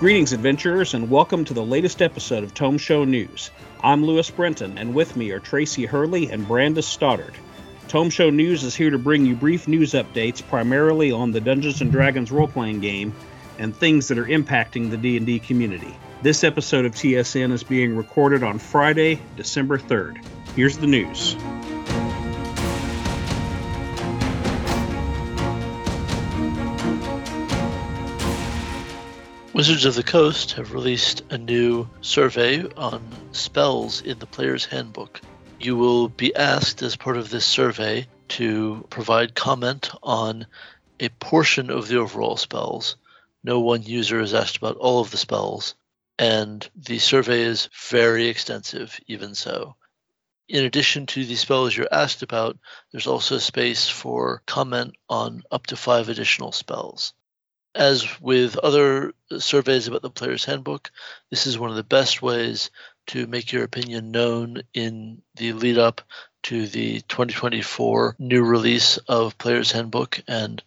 Greetings, adventurers, and welcome to the latest episode of Tome Show News. I'm Lewis Brenton, and with me are Tracy Hurley and Brandes Stoddard. Tome Show News is here to bring you brief news updates primarily on the Dungeons & Dragons role-playing game and things that are impacting the D&D community. This episode of TSN is being recorded on Friday, December 3rd. Here's the news. Wizards of the Coast have released a new survey on spells in the player's handbook. You will be asked as part of this survey to provide comment on a portion of the overall spells. No one user is asked about all of the spells, and the survey is very extensive, even so. In addition to the spells you're asked about, there's also space for comment on up to five additional spells as with other surveys about the player's handbook, this is one of the best ways to make your opinion known in the lead up to the 2024 new release of Player's Handbook and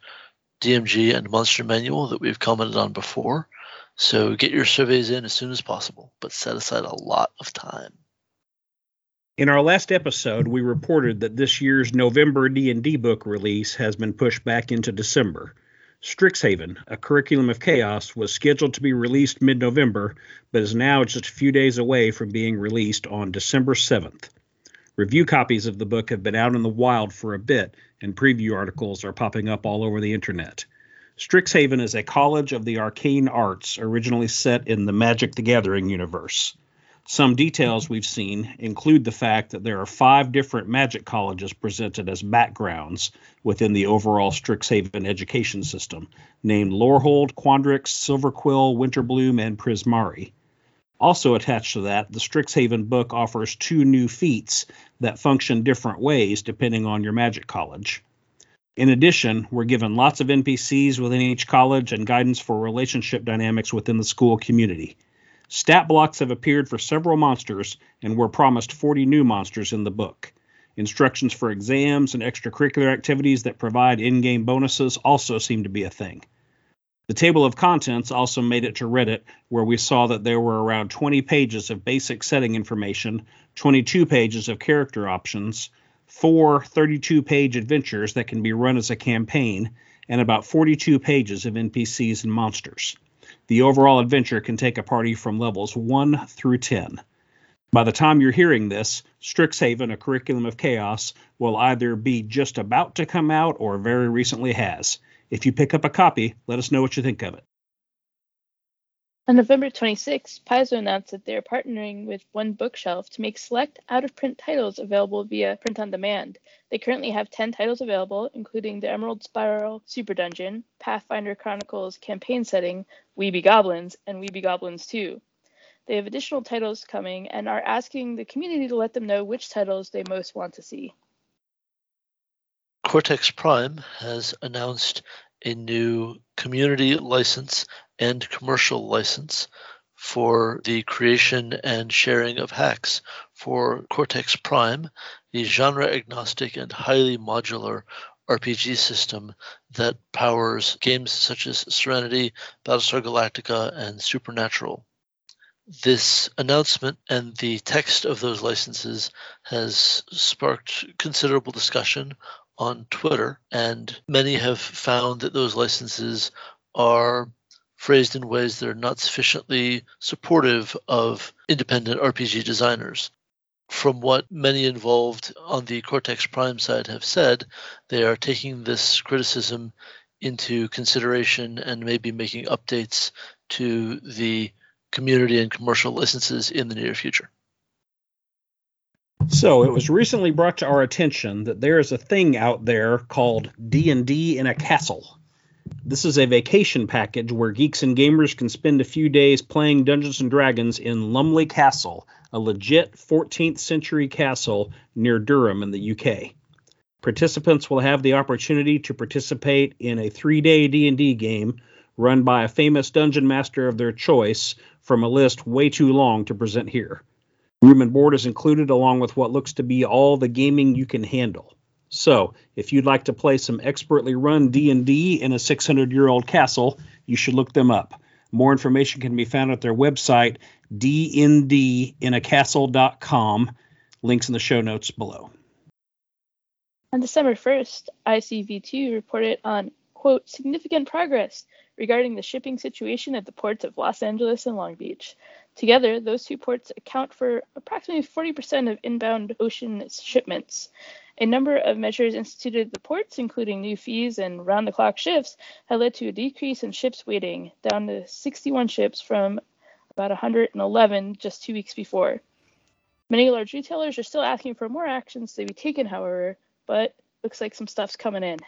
DMG and Monster Manual that we've commented on before. So get your surveys in as soon as possible, but set aside a lot of time. In our last episode, we reported that this year's November D&D book release has been pushed back into December. Strixhaven, a curriculum of chaos, was scheduled to be released mid November, but is now just a few days away from being released on December 7th. Review copies of the book have been out in the wild for a bit, and preview articles are popping up all over the internet. Strixhaven is a college of the arcane arts originally set in the Magic the Gathering universe. Some details we've seen include the fact that there are five different magic colleges presented as backgrounds within the overall Strixhaven education system, named Lorehold, Quandrix, Silverquill, Witherbloom, and Prismari. Also attached to that, the Strixhaven book offers two new feats that function different ways depending on your magic college. In addition, we're given lots of NPCs within each college and guidance for relationship dynamics within the school community. Stat blocks have appeared for several monsters, and we're promised 40 new monsters in the book. Instructions for exams and extracurricular activities that provide in game bonuses also seem to be a thing. The table of contents also made it to Reddit, where we saw that there were around 20 pages of basic setting information, 22 pages of character options, four 32 page adventures that can be run as a campaign, and about 42 pages of NPCs and monsters. The overall adventure can take a party from levels 1 through 10. By the time you're hearing this, Strixhaven, a curriculum of chaos, will either be just about to come out or very recently has. If you pick up a copy, let us know what you think of it. On November 26, Paizo announced that they are partnering with One Bookshelf to make select out of print titles available via print on demand. They currently have 10 titles available, including the Emerald Spiral Super Dungeon, Pathfinder Chronicles campaign setting, We Be Goblins, and We Be Goblins 2. They have additional titles coming and are asking the community to let them know which titles they most want to see. Cortex Prime has announced a new community license and commercial license for the creation and sharing of hacks for Cortex Prime, the genre agnostic and highly modular RPG system that powers games such as Serenity, Battlestar Galactica, and Supernatural. This announcement and the text of those licenses has sparked considerable discussion on Twitter, and many have found that those licenses are phrased in ways that are not sufficiently supportive of independent RPG designers. From what many involved on the Cortex Prime side have said, they are taking this criticism into consideration and maybe making updates to the community and commercial licenses in the near future. So it was recently brought to our attention that there is a thing out there called D&D in a castle. This is a vacation package where geeks and gamers can spend a few days playing Dungeons and Dragons in Lumley Castle, a legit 14th century castle near Durham in the UK. Participants will have the opportunity to participate in a 3-day D&D game run by a famous dungeon master of their choice from a list way too long to present here. Room and board is included along with what looks to be all the gaming you can handle. So, if you'd like to play some expertly run D&D in a 600-year-old castle, you should look them up. More information can be found at their website, dndinacastle.com. Links in the show notes below. On December 1st, ICV2 reported on, quote, significant progress regarding the shipping situation at the ports of Los Angeles and Long Beach. Together, those two ports account for approximately 40% of inbound ocean shipments. A number of measures instituted at the ports, including new fees and round the clock shifts, have led to a decrease in ships waiting, down to 61 ships from about 111 just two weeks before. Many large retailers are still asking for more actions to be taken, however, but looks like some stuff's coming in.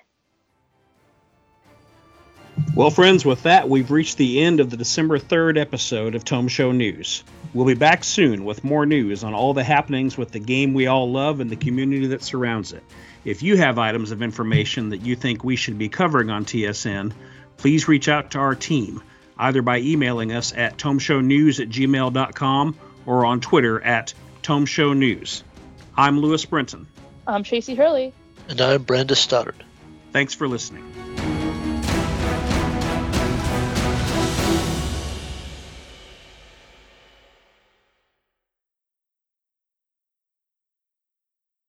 Well, friends, with that, we've reached the end of the December 3rd episode of Tome Show News. We'll be back soon with more news on all the happenings with the game we all love and the community that surrounds it. If you have items of information that you think we should be covering on TSN, please reach out to our team, either by emailing us at tomeshownews at gmail.com or on Twitter at tomeshownews. I'm Lewis Brenton. I'm Tracy Hurley. And I'm Brenda Stoddard. Thanks for listening.